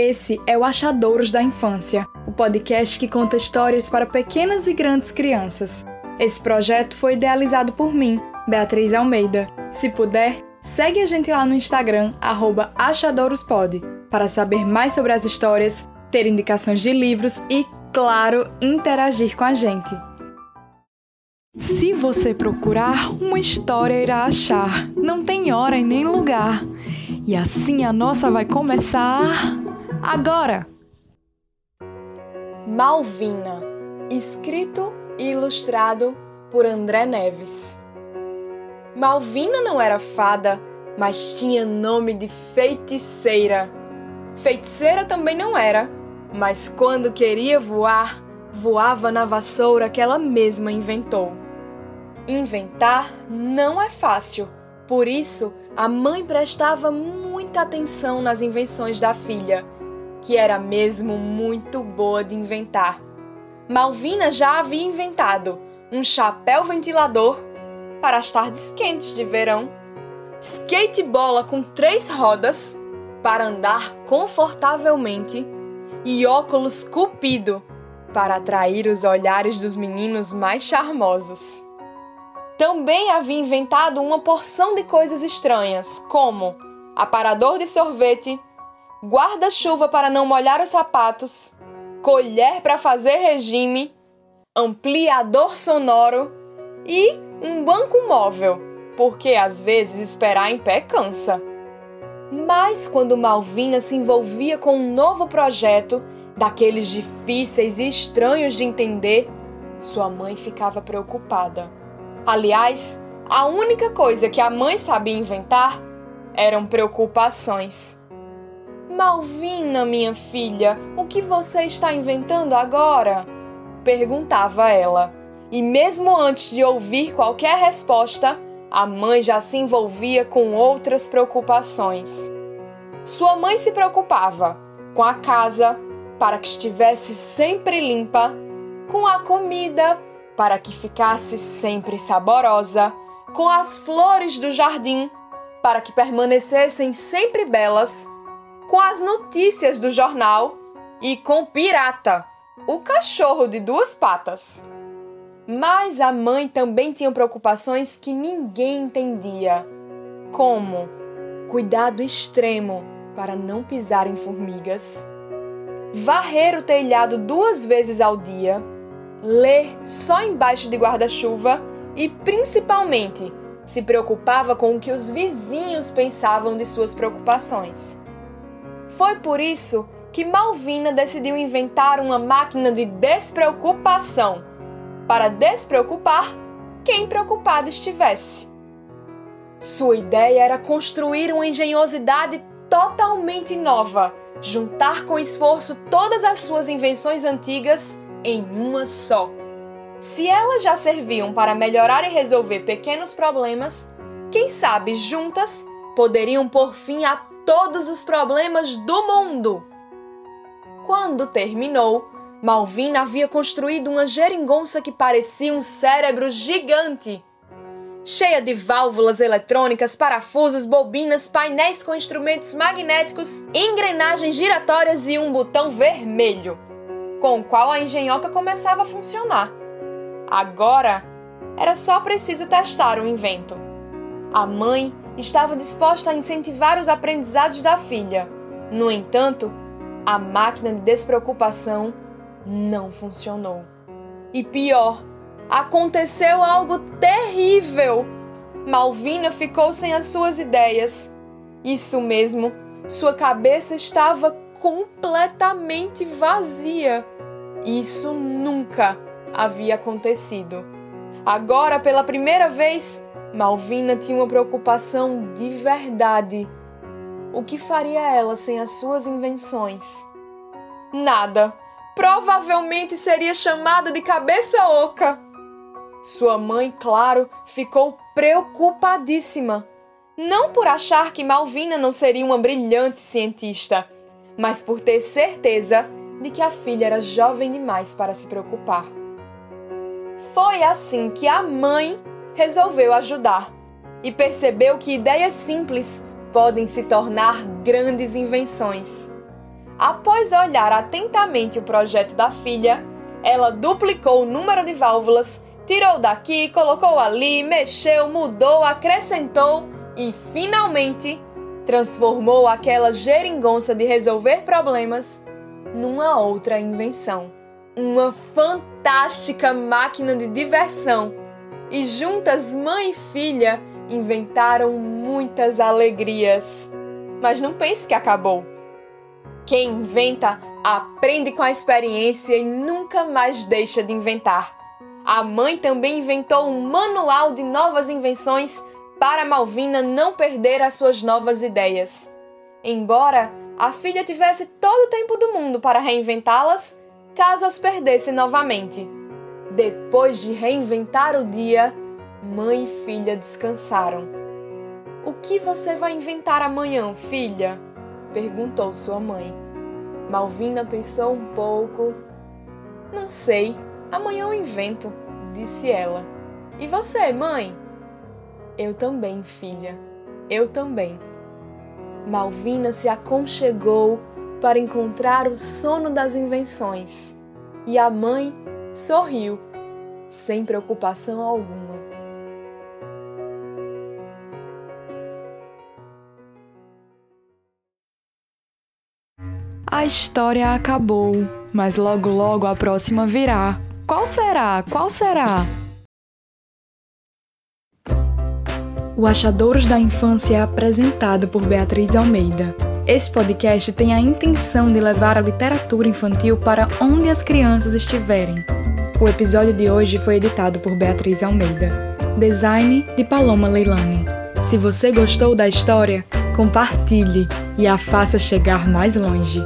Esse é o Achadouros da Infância, o podcast que conta histórias para pequenas e grandes crianças. Esse projeto foi idealizado por mim, Beatriz Almeida. Se puder, segue a gente lá no Instagram, @achadoorospod, para saber mais sobre as histórias, ter indicações de livros e, claro, interagir com a gente. Se você procurar, uma história irá achar. Não tem hora e nem lugar. E assim a nossa vai começar agora. Malvina, escrito e ilustrado por André Neves. Malvina não era fada, mas tinha nome de feiticeira. Feiticeira também não era, mas quando queria voar, voava na vassoura que ela mesma inventou. Inventar não é fácil, por isso a mãe prestava muita atenção nas invenções da filha, que era mesmo muito boa de inventar. Malvina já havia inventado um chapéu ventilador para as tardes quentes de verão, skate bola com três rodas para andar confortavelmente e óculos cupido para atrair os olhares dos meninos mais charmosos. Também havia inventado uma porção de coisas estranhas, como aparador de sorvete, guarda-chuva para não molhar os sapatos, colher para fazer regime, ampliador sonoro e um banco móvel, porque às vezes esperar em pé cansa. Mas quando Malvina se envolvia com um novo projeto, daqueles difíceis e estranhos de entender, sua mãe ficava preocupada. Aliás, a única coisa que a mãe sabia inventar eram preocupações. Malvina, minha filha, o que você está inventando agora? perguntava ela. E mesmo antes de ouvir qualquer resposta, a mãe já se envolvia com outras preocupações. Sua mãe se preocupava com a casa para que estivesse sempre limpa, com a comida para que ficasse sempre saborosa, com as flores do jardim para que permanecessem sempre belas, com as notícias do jornal e com Pirata, o cachorro de duas patas. Mas a mãe também tinha preocupações que ninguém entendia, como? Cuidado extremo para não pisar em formigas, varrer o telhado duas vezes ao dia, ler só embaixo de guarda-chuva. E, principalmente, se preocupava com o que os vizinhos pensavam de suas preocupações. Foi por isso que Malvina decidiu inventar uma máquina de despreocupação para despreocupar quem preocupado estivesse. Sua ideia era construir uma engenhosidade totalmente nova, juntar com esforço todas as suas invenções antigas em uma só. Se elas já serviam para melhorar e resolver pequenos problemas, quem sabe juntas poderiam pôr fim a todos os problemas do mundo. Quando terminou, Malvina havia construído uma geringonça que parecia um cérebro gigante, cheia de válvulas eletrônicas, parafusos, bobinas, painéis com instrumentos magnéticos, engrenagens giratórias e um botão vermelho, com o qual a engenhoca começava a funcionar. Agora era só preciso testar o invento. A mãe estava disposta a incentivar os aprendizados da filha. No entanto, a máquina de despreocupação não funcionou. E pior, aconteceu algo terrível. Malvina ficou sem as suas ideias. Isso mesmo, sua cabeça estava completamente vazia. Isso nunca havia acontecido. Agora, pela primeira vez, Malvina tinha uma preocupação de verdade. O que faria ela sem as suas invenções? Nada provavelmente seria chamada de cabeça oca. Sua mãe, claro, ficou preocupadíssima. Não por achar que Malvina não seria uma brilhante cientista, mas por ter certeza de que a filha era jovem demais para se preocupar. Foi assim que a mãe resolveu ajudar e percebeu que ideias simples podem se tornar grandes invenções. Após olhar atentamente o projeto da filha, ela duplicou o número de válvulas, tirou daqui, colocou ali, mexeu, mudou, acrescentou e finalmente transformou aquela geringonça de resolver problemas numa outra invenção. Uma fantástica máquina de diversão. E juntas, mãe e filha inventaram muitas alegrias. Mas não pense que acabou. Quem inventa aprende com a experiência e nunca mais deixa de inventar. A mãe também inventou um manual de novas invenções para Malvina não perder as suas novas ideias. Embora a filha tivesse todo o tempo do mundo para reinventá-las, caso as perdesse novamente. Depois de reinventar o dia, mãe e filha descansaram. O que você vai inventar amanhã, filha? perguntou sua mãe. Malvina pensou um pouco. Não sei, amanhã eu invento, disse ela. E você, mãe? Eu também, filha, eu também. Malvina se aconchegou para encontrar o sono das invenções e a mãe sorriu, sem preocupação alguma. A história acabou, mas logo logo a próxima virá. Qual será? Qual será? O Achadouros da Infância é apresentado por Beatriz Almeida. Esse podcast tem a intenção de levar a literatura infantil para onde as crianças estiverem. O episódio de hoje foi editado por Beatriz Almeida. Design de Paloma Leilani. Se você gostou da história, compartilhe e a faça chegar mais longe.